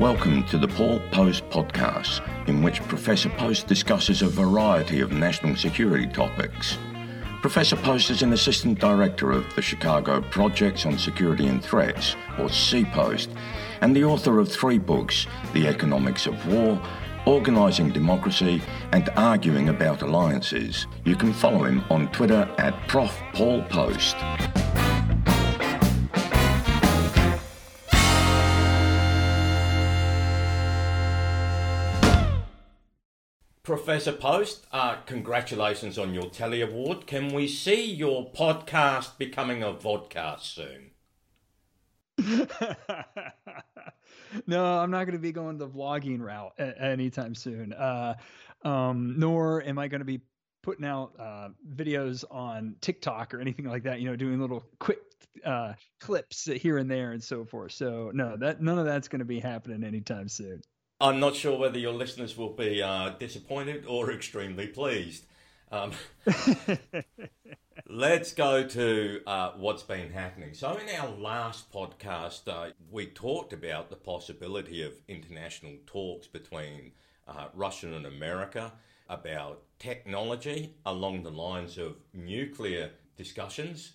Welcome to the Paul Poast Podcast, in which Professor Poast discusses a variety of national security topics. Professor Poast is an assistant director of the Chicago Projects on Security and Threats, or CPOST, and the author of three books The Economics of War, Organising Democracy, and Arguing About Alliances. You can follow him on Twitter at Prof. Paul Poast. Professor Poast, uh, congratulations on your Telly Award. Can we see your podcast becoming a vodcast soon? no, I'm not going to be going the vlogging route anytime soon. Uh, um, nor am I going to be putting out uh, videos on TikTok or anything like that. You know, doing little quick uh, clips here and there and so forth. So no, that none of that's going to be happening anytime soon. I'm not sure whether your listeners will be uh, disappointed or extremely pleased. Um, let's go to uh, what's been happening. So, in our last podcast, uh, we talked about the possibility of international talks between uh, Russia and America about technology along the lines of nuclear discussions.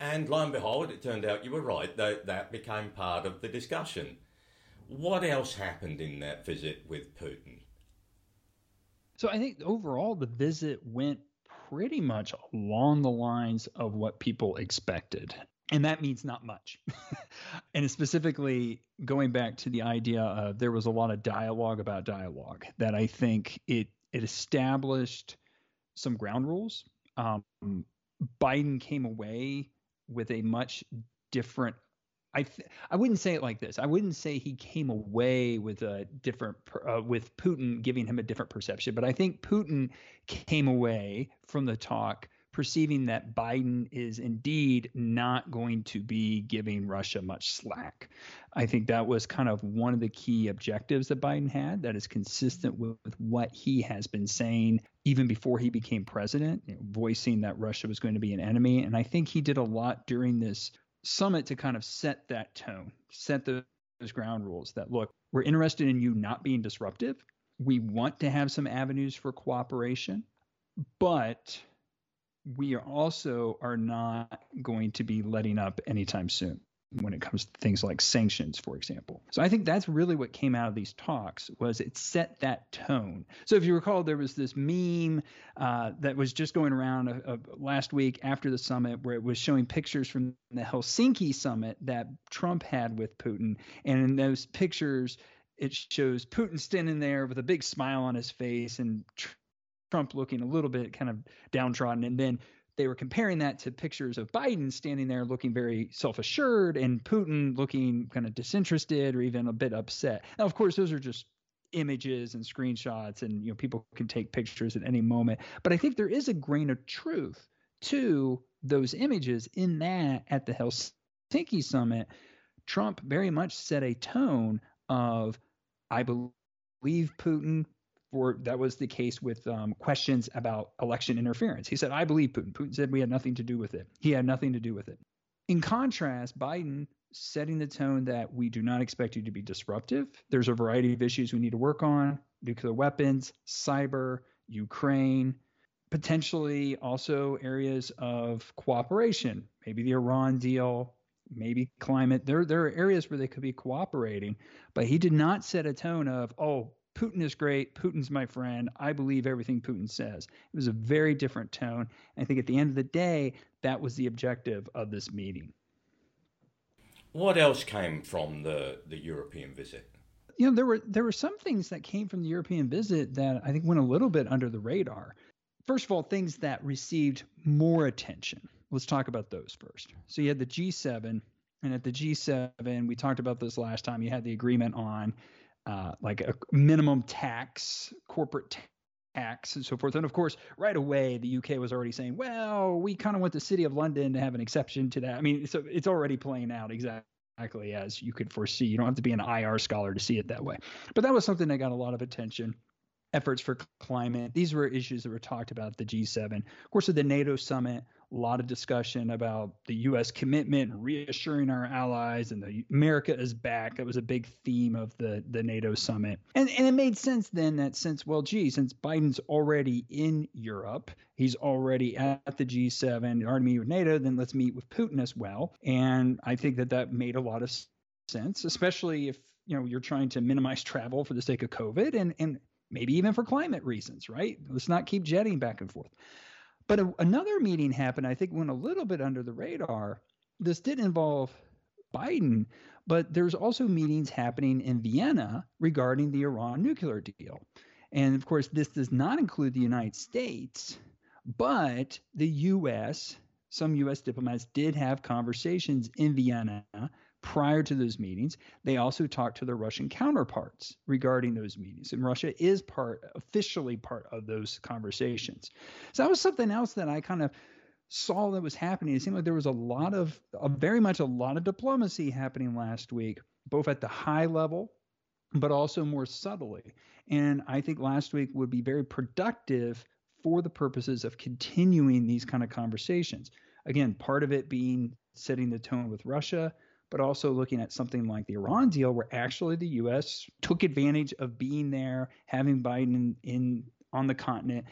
And lo and behold, it turned out you were right, that, that became part of the discussion. What else happened in that visit with Putin? So I think overall the visit went pretty much along the lines of what people expected. And that means not much. and specifically going back to the idea of there was a lot of dialogue about dialogue that I think it it established some ground rules. Um, Biden came away with a much different I th- I wouldn't say it like this. I wouldn't say he came away with a different uh, with Putin giving him a different perception, but I think Putin came away from the talk perceiving that Biden is indeed not going to be giving Russia much slack. I think that was kind of one of the key objectives that Biden had that is consistent with, with what he has been saying even before he became president, you know, voicing that Russia was going to be an enemy. And I think he did a lot during this summit to kind of set that tone, set those ground rules that look, we're interested in you not being disruptive. We want to have some avenues for cooperation, but we are also are not going to be letting up anytime soon when it comes to things like sanctions, for example. So I think that's really what came out of these talks was it set that tone. So if you recall, there was this meme uh, that was just going around uh, uh, last week after the summit where it was showing pictures from the Helsinki summit that Trump had with Putin, and in those pictures. It shows Putin standing there with a big smile on his face and Trump looking a little bit kind of downtrodden, and then they were comparing that to pictures of Biden standing there looking very self assured and Putin looking kind of disinterested or even a bit upset. Now, of course, those are just images and screenshots, and you know people can take pictures at any moment. But I think there is a grain of truth to those images in that at the Helsinki summit, Trump very much set a tone of I believe Putin for that was the case with um, questions about election interference. He said, "I believe Putin." Putin said we had nothing to do with it. He had nothing to do with it. In contrast, Biden setting the tone that we do not expect you to be disruptive. There's a variety of issues we need to work on: nuclear weapons, cyber, Ukraine, potentially also areas of cooperation, maybe the Iran deal, maybe climate. There, there are areas where they could be cooperating, but he did not set a tone of, oh, Putin is great. Putin's my friend. I believe everything Putin says. It was a very different tone. I think at the end of the day, that was the objective of this meeting. What else came from the, the European visit? You know, there were there were some things that came from the European visit that I think went a little bit under the radar. First of all, things that received more attention. Let's talk about those first. So you had the G7, and at the G7, we talked about this last time. You had the agreement on uh, like a minimum tax, corporate tax, and so forth. And of course, right away, the UK was already saying, well, we kind of want the City of London to have an exception to that. I mean, so it's already playing out exactly as you could foresee. You don't have to be an IR scholar to see it that way. But that was something that got a lot of attention. Efforts for climate. These were issues that were talked about at the G7. Of course, at the NATO summit, a lot of discussion about the U.S. commitment, reassuring our allies, and the America is back. That was a big theme of the the NATO summit, and and it made sense then that since well, gee, since Biden's already in Europe, he's already at the G7, already meet with NATO, then let's meet with Putin as well. And I think that that made a lot of sense, especially if you know you're trying to minimize travel for the sake of COVID and and maybe even for climate reasons, right? Let's not keep jetting back and forth. But a, another meeting happened, I think, went a little bit under the radar. This did involve Biden, but there's also meetings happening in Vienna regarding the Iran nuclear deal. And of course, this does not include the United States, but the U.S., some U.S. diplomats did have conversations in Vienna prior to those meetings. They also talked to their Russian counterparts regarding those meetings. And Russia is part, officially part of those conversations. So that was something else that I kind of saw that was happening. It seemed like there was a lot of, a, very much a lot of diplomacy happening last week, both at the high level, but also more subtly. And I think last week would be very productive for the purposes of continuing these kind of conversations. Again, part of it being setting the tone with Russia, but also looking at something like the Iran deal, where actually the U.S. took advantage of being there, having Biden in, in on the continent,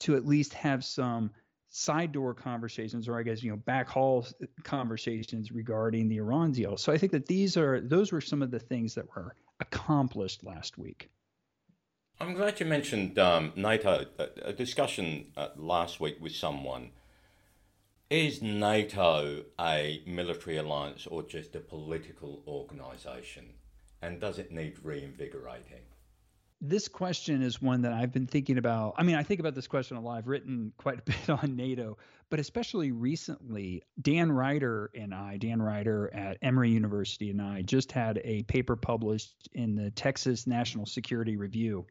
to at least have some side door conversations, or I guess you know back hall conversations regarding the Iran deal. So I think that these are those were some of the things that were accomplished last week. I'm glad you mentioned um, NATO. A, discussion uh, last week with someone is NATO a military alliance or just a political organisation? And does it need reinvigorating? This question is one that I've been thinking about. I mean, I think about this question a lot. I've written quite a bit on NATO, but especially recently, Dan Reiter and I, Dan Reiter at Emory University, and I just had a paper published in the Texas National Security Review.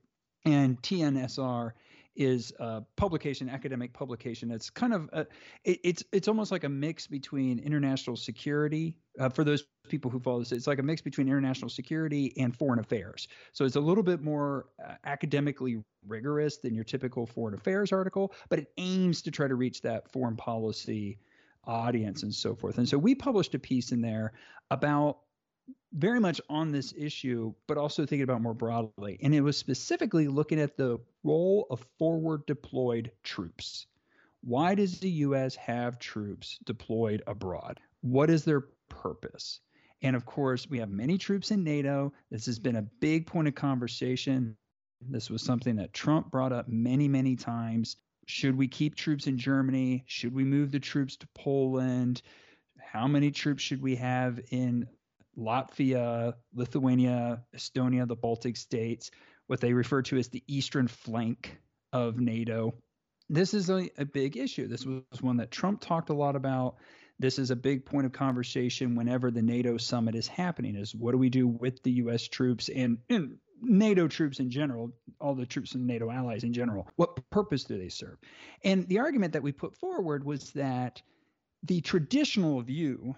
And TNSR is a publication, academic publication. It's kind of a, it, it's it's almost like a mix between international security. Uh, for those people who follow this, it's like a mix between international security and foreign affairs. So it's a little bit more uh, academically rigorous than your typical foreign affairs article, but it aims to try to reach that foreign policy audience and so forth. And so we published a piece in there about very much on this issue, but also thinking about more broadly. And it was specifically looking at the role of forward deployed troops. Why does the U.S. have troops deployed abroad? What is their purpose? And of course, we have many troops in NATO. This has been a big point of conversation. This was something that Trump brought up many, many times. Should we keep troops in Germany? Should we move the troops to Poland? How many troops should we have in Latvia, Lithuania, Estonia, the Baltic states, what they refer to as the eastern flank of NATO. This is a, a, big issue. This was one that Trump talked a lot about. This is a big point of conversation whenever the NATO summit is happening is what do we do with the US troops and, and NATO troops in general, all the troops and NATO allies in general. What purpose do they serve? And the argument that we put forward was that the traditional view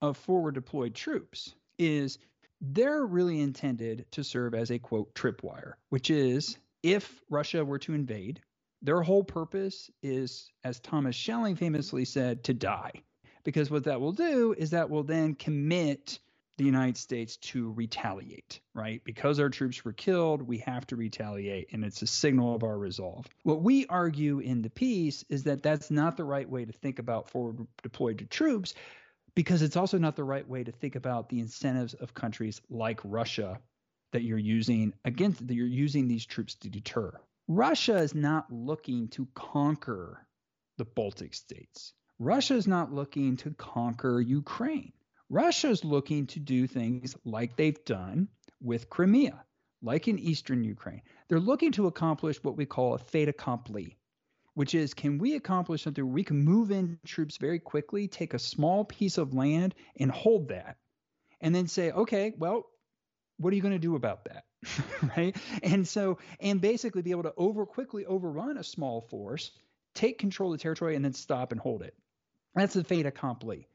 of forward deployed troops is they're really intended to serve as a quote tripwire, which is if Russia were to invade, their whole purpose is, as Thomas Schelling famously said, to die. Because what that will do is that will then commit the United States to retaliate, right? Because our troops were killed, we have to retaliate, and it's a signal of our resolve. What we argue in the piece is that that's not the right way to think about forward deployed troops because it's also not the right way to think about the incentives of countries like Russia that you're using against that you're using these troops to deter. Russia is not looking to conquer the Baltic states. Russia is not looking to conquer Ukraine. Russia is looking to do things like they've done with Crimea, like in eastern Ukraine. They're looking to accomplish what we call a fait accompli, which is can we accomplish something where we can move in troops very quickly, take a small piece of land and hold that, and then say, okay, well, what are you going to do about that? right? And so, and basically be able to over quickly overrun a small force, take control of the territory, and then stop and hold it. That's the fait accompli.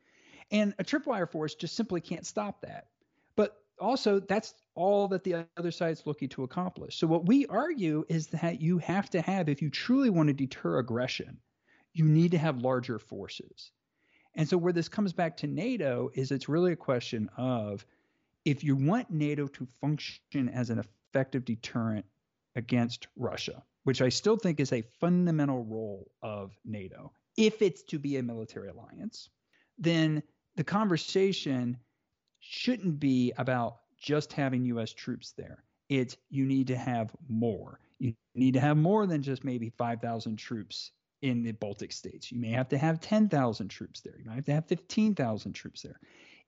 And a tripwire force just simply can't stop that. Also, that's all that the other side's looking to accomplish. So what we argue is that you have to have, if you truly want to deter aggression, you need to have larger forces. And so where this comes back to NATO is it's really a question of if you want NATO to function as an effective deterrent against Russia, which I still think is a fundamental role of NATO, if it's to be a military alliance, then the conversation shouldn't be about just having US troops there. It's you need to have more. You need to have more than just maybe 5,000 troops in the Baltic states. You may have to have 10,000 troops there. You might have to have 15,000 troops there.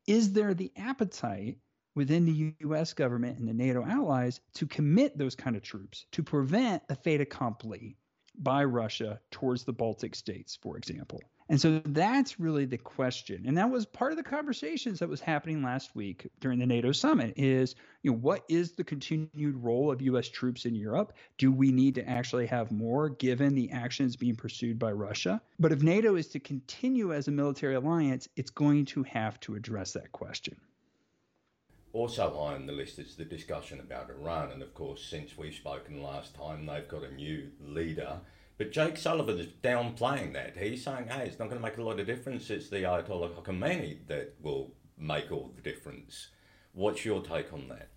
Is there the appetite within the US government and the NATO allies to commit those kind of troops to prevent a fait accompli by Russia towards the Baltic states, for example? And so that's really the question. And that was part of the conversations that was happening last week during the NATO summit is, you know, what is the continued role of US troops in Europe? Do we need to actually have more given the actions being pursued by Russia? But if NATO is to continue as a military alliance, it's going to have to address that question. Also on the list is the discussion about Iran. And of course, since we've spoken last time, they've got a new leader but Jake Sullivan is downplaying that. He's saying, hey, it's not going to make a lot of difference. It's the Ayatollah Khamenei that will make all the difference. What's your take on that?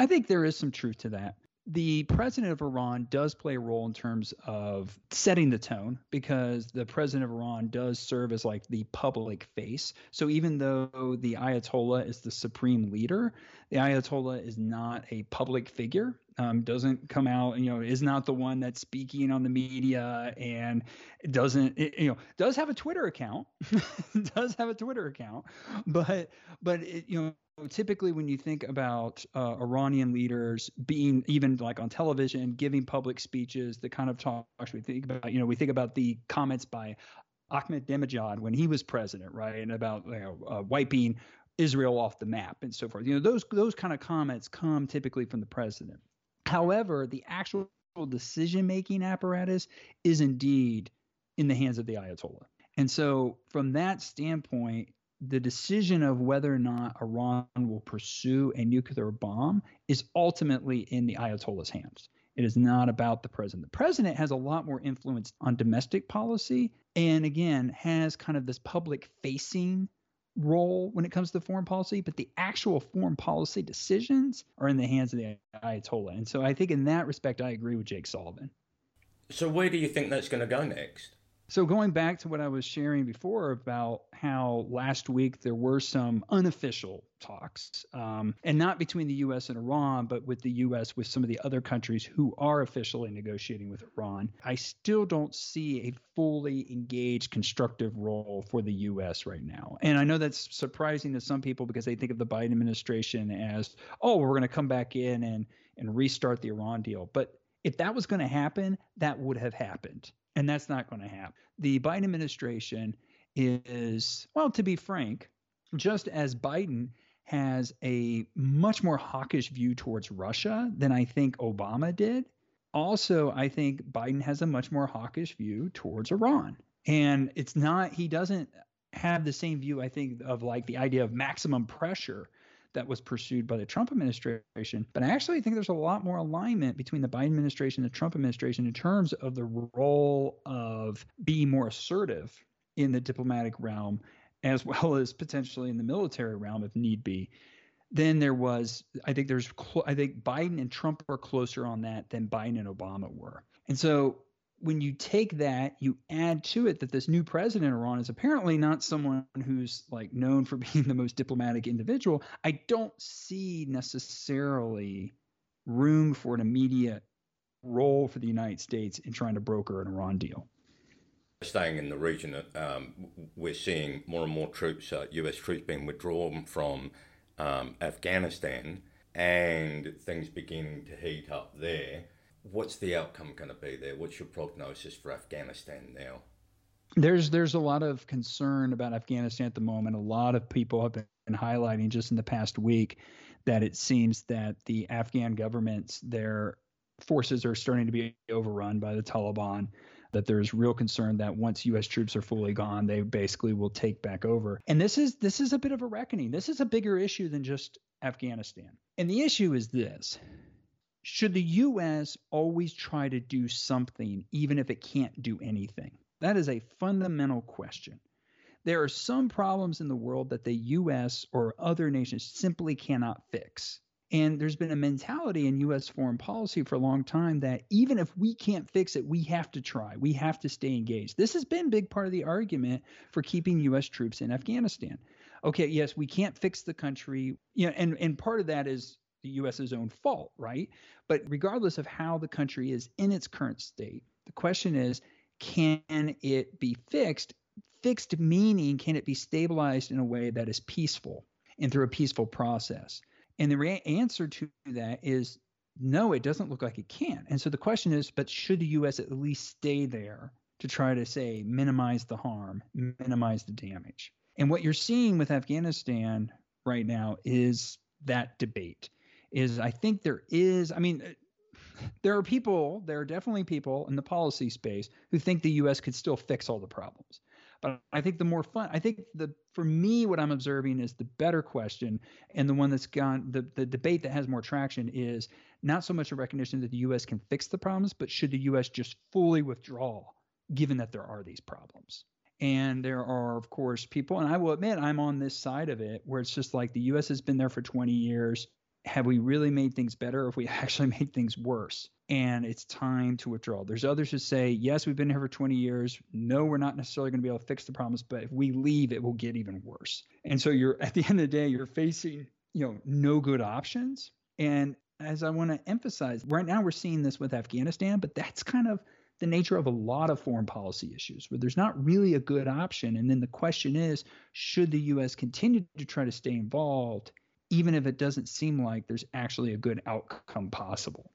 I think there is some truth to that the president of Iran does play a role in terms of setting the tone because the president of Iran does serve as like the public face. So even though the Ayatollah is the supreme leader, the Ayatollah is not a public figure. Um, doesn't come out, you know, is not the one that's speaking on the media and doesn't, it, you know, does have a Twitter account, does have a Twitter account, but, but it, you know, typically when you think about uh, Iranian leaders being even like on television, giving public speeches, the kind of talks we think about, you know, we think about the comments by Ahmadinejad when he was president, right, and about you know, uh, wiping Israel off the map and so forth. You know, those those kind of comments come typically from the president. However, the actual decision making apparatus is indeed in the hands of the Ayatollah. And so, from that standpoint, the decision of whether or not Iran will pursue a nuclear bomb is ultimately in the Ayatollah's hands. It is not about the president. The president has a lot more influence on domestic policy and, again, has kind of this public facing role when it comes to foreign policy, but the actual foreign policy decisions are in the hands of the Ayatollah. And so I think in that respect, I agree with Jake Sullivan. So, where do you think that's going to go next? So going back to what I was sharing before about how last week there were some unofficial talks, um, and not between the U.S. and Iran, but with the U.S. with some of the other countries who are officially negotiating with Iran. I still don't see a fully engaged, constructive role for the U.S. right now. And I know that's surprising to some people because they think of the Biden administration as, oh, we're going to come back in and and restart the Iran deal, but if that was going to happen, that would have happened. And that's not going to happen. The Biden administration is, well, to be frank, just as Biden has a much more hawkish view towards Russia than I think Obama did. Also, I think Biden has a much more hawkish view towards Iran. And it's not, he doesn't have the same view, I think, of like the idea of maximum pressure that was pursued by the Trump administration. But I actually think there's a lot more alignment between the Biden administration and the Trump administration in terms of the role of being more assertive in the diplomatic realm as well as potentially in the military realm if need be. Then there was, I think there's, I think Biden and Trump are closer on that than Biden and Obama were. And so when you take that, you add to it that this new president Iran is apparently not someone who's like known for being the most diplomatic individual. I don't see necessarily room for an immediate role for the United States in trying to broker an Iran deal. Staying in the region, um, we're seeing more and more troops, uh, U.S. troops, being withdrawn from um, Afghanistan, and things beginning to heat up there. What's the outcome going to be there? What's your prognosis for Afghanistan now? There's there's a lot of concern about Afghanistan at the moment. A lot of people have been highlighting just in the past week that it seems that the Afghan governments their forces are starting to be overrun by the Taliban. That there's real concern that once U.S. troops are fully gone, they basically will take back over. And this is this is a bit of a reckoning. This is a bigger issue than just Afghanistan. And the issue is this: should the U.S. always try to do something, even if it can't do anything? That is a fundamental question. There are some problems in the world that the US or other nations simply cannot fix. And there's been a mentality in US foreign policy for a long time that even if we can't fix it, we have to try. We have to stay engaged. This has been a big part of the argument for keeping US troops in Afghanistan. Okay, yes, we can't fix the country. You know, and, and part of that is the US's own fault, right? But regardless of how the country is in its current state, the question is can it be fixed? Fixed meaning, can it be stabilized in a way that is peaceful and through a peaceful process? And the re- answer to that is no, it doesn't look like it can. And so the question is, but should the U.S. at least stay there to try to say minimize the harm, minimize the damage? And what you're seeing with Afghanistan right now is that debate. Is I think there is, I mean, there are people, there are definitely people in the policy space who think the U.S. could still fix all the problems. But I think the more fun, I think the for me, what I'm observing is the better question, and the one that's gone the the debate that has more traction is not so much a recognition that the U.S. can fix the problems, but should the U.S. just fully withdraw, given that there are these problems. And there are, of course, people, and I will admit I'm on this side of it, where it's just like the U.S. has been there for 20 years have we really made things better or if we actually made things worse? And it's time to withdraw. There's others who say, yes, we've been here for 20 years. No, we're not necessarily going to be able to fix the problems, but if we leave, it will get even worse. And so you're at the end of the day, you're facing, you know, no good options. And as I want to emphasize, right now we're seeing this with Afghanistan, but that's kind of the nature of a lot of foreign policy issues where there's not really a good option. And then the question is, should the U.S. continue to try to stay involved even if it doesn't seem like there's actually a good outcome possible.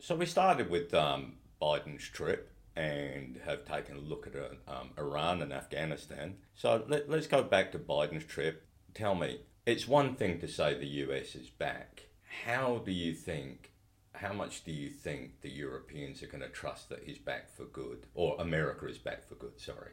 So we started with um, Biden's trip and have taken a look at uh, um, Iran and Afghanistan. So let, let's go back to Biden's trip. Tell me, it's one thing to say the US is back. How do you think, how much do you think the Europeans are going to trust that he's back for good, or America is back for good, sorry?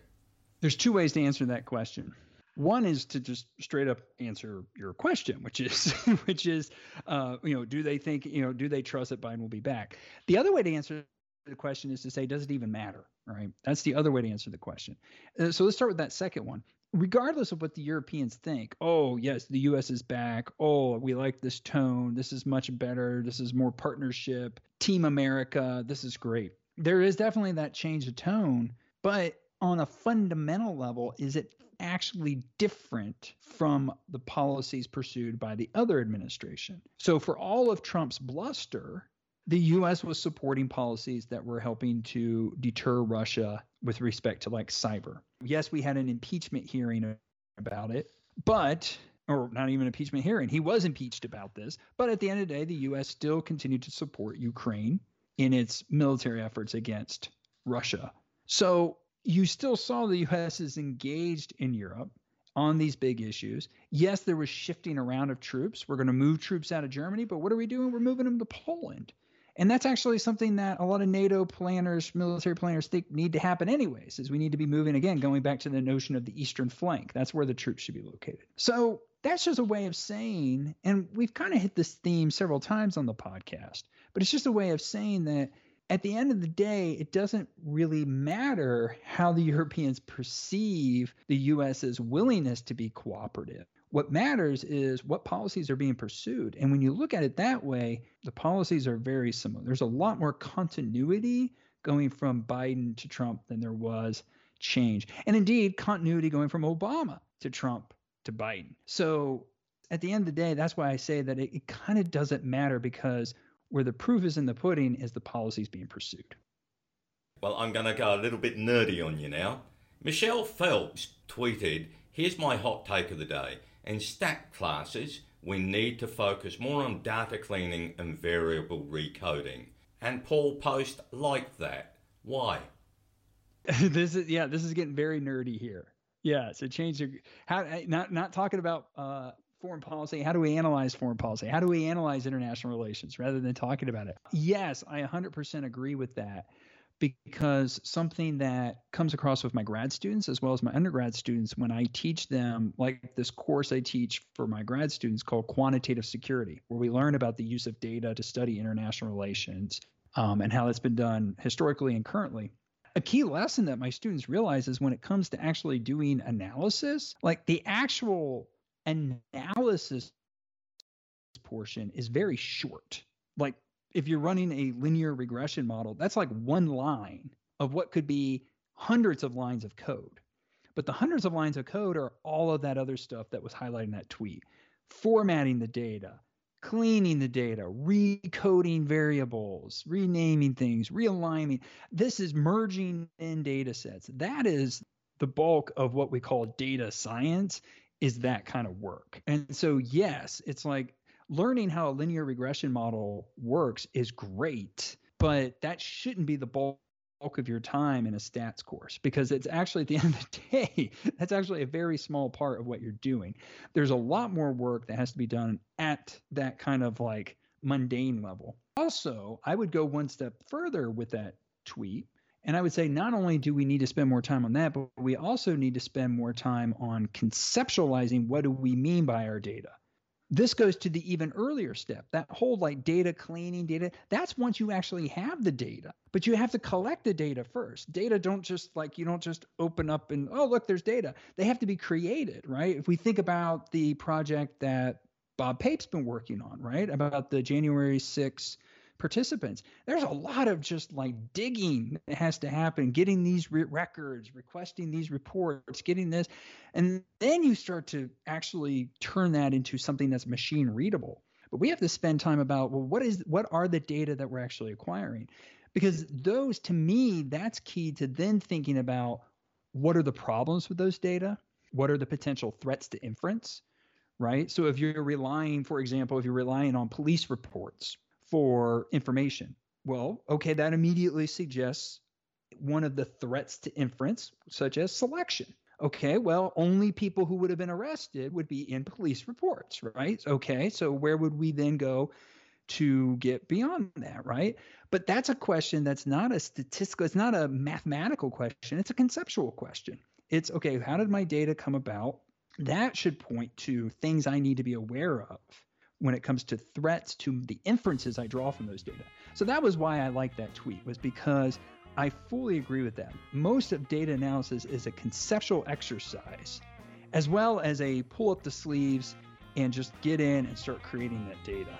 There's two ways to answer that question. One is to just straight up answer your question, which is, which is, uh, you know, do they think, you know, do they trust that Biden will be back? The other way to answer the question is to say, does it even matter? Right? That's the other way to answer the question. Uh, so let's start with that second one. Regardless of what the Europeans think, oh yes, the U.S. is back. Oh, we like this tone. This is much better. This is more partnership. Team America. This is great. There is definitely that change of tone, but on a fundamental level, is it actually different from the policies pursued by the other administration. So, for all of Trump's bluster, the U.S. was supporting policies that were helping to deter Russia with respect to like cyber. Yes, we had an impeachment hearing about it, but or not even impeachment hearing. He was impeached about this, but at the end of the day, the U.S. still continued to support Ukraine in its military efforts against Russia. So you still saw the U.S. is engaged in Europe on these big issues. Yes, there was shifting around of troops. We're going to move troops out of Germany, but what are we doing? We're moving them to Poland. And that's actually something that a lot of NATO planners, military planners think need to happen anyways, is we need to be moving again, going back to the notion of the eastern flank. That's where the troops should be located. So that's just a way of saying, and we've kind of hit this theme several times on the podcast, but it's just a way of saying that at the end of the day, it doesn't really matter how the Europeans perceive the US's willingness to be cooperative. What matters is what policies are being pursued. And when you look at it that way, the policies are very similar. There's a lot more continuity going from Biden to Trump than there was change. And indeed, continuity going from Obama to Trump to Biden. So at the end of the day, that's why I say that it, it kind of doesn't matter because where the proof is in the pudding is the policies being pursued. Well, I'm going to go a little bit nerdy on you now. Michelle Phelps tweeted, Here's my hot take of the day. In stats classes, we need to focus more on data cleaning and variable recoding. And Paul Poast liked that. Why? this is yeah, this is getting very nerdy here. Yeah, so change your how not not talking about uh, foreign policy? How do we analyze foreign policy? How do we analyze international relations rather than talking about it? Yes, I 100% agree with that because something that comes across with my grad students as well as my undergrad students when I teach them, like this course I teach for my grad students called Quantitative Security, where we learn about the use of data to study international relations um, and how it's been done historically and currently. a key lesson that my students realize is when it comes to actually doing analysis, like the actual analysis portion is very short. Like if you're running a linear regression model, that's like one line of what could be hundreds of lines of code. But the hundreds of lines of code are all of that other stuff that was highlighted in that tweet formatting the data, cleaning the data, recoding variables, renaming things, realigning. This is merging in data sets. That is the bulk of what we call data science is that kind of work. And so yes, it's like learning how a linear regression model works is great, but that shouldn't be the bulk of your time in a stats course because it's actually at the end of the day that's actually a very small part of what you're doing there's a lot more work that has to be done at that kind of like mundane level also i would go one step further with that tweet and i would say not only do we need to spend more time on that but we also need to spend more time on conceptualizing what do we mean by our data. This goes to the even earlier step that whole like data cleaning data. That's once you actually have the data but you have to collect the data first. Data don't just like you don't just open up and oh look there's data. They have to be created right? If we think about the project that bob pape's been working on right? About the january 6 participants. There's a lot of just like digging that has to happen, getting these re- records, requesting these reports, getting this. And then you start to actually turn that into something that's machine readable. But we have to spend time about well, what is what are the data that we're actually acquiring? Because those to me, that's key to then thinking about what are the problems with those data? What are the potential threats to inference? Right. So if you're relying, for example, if you're relying on police reports for information. Well, okay, that immediately suggests one of the threats to inference, such as selection. Okay, well, only people who would have been arrested would be in police reports, right? Okay, so where would we then go to get beyond that, right? But that's a question that's not a statistical, it's not a mathematical question, it's a conceptual question. It's okay, how did my data come about? That should point to things I need to be aware of when it comes to threats to the inferences I draw from those data. So that was why I liked that tweet was because I fully agree with that. Most of data analysis is a conceptual exercise as well as a pull up the sleeves and just get in and start creating that data.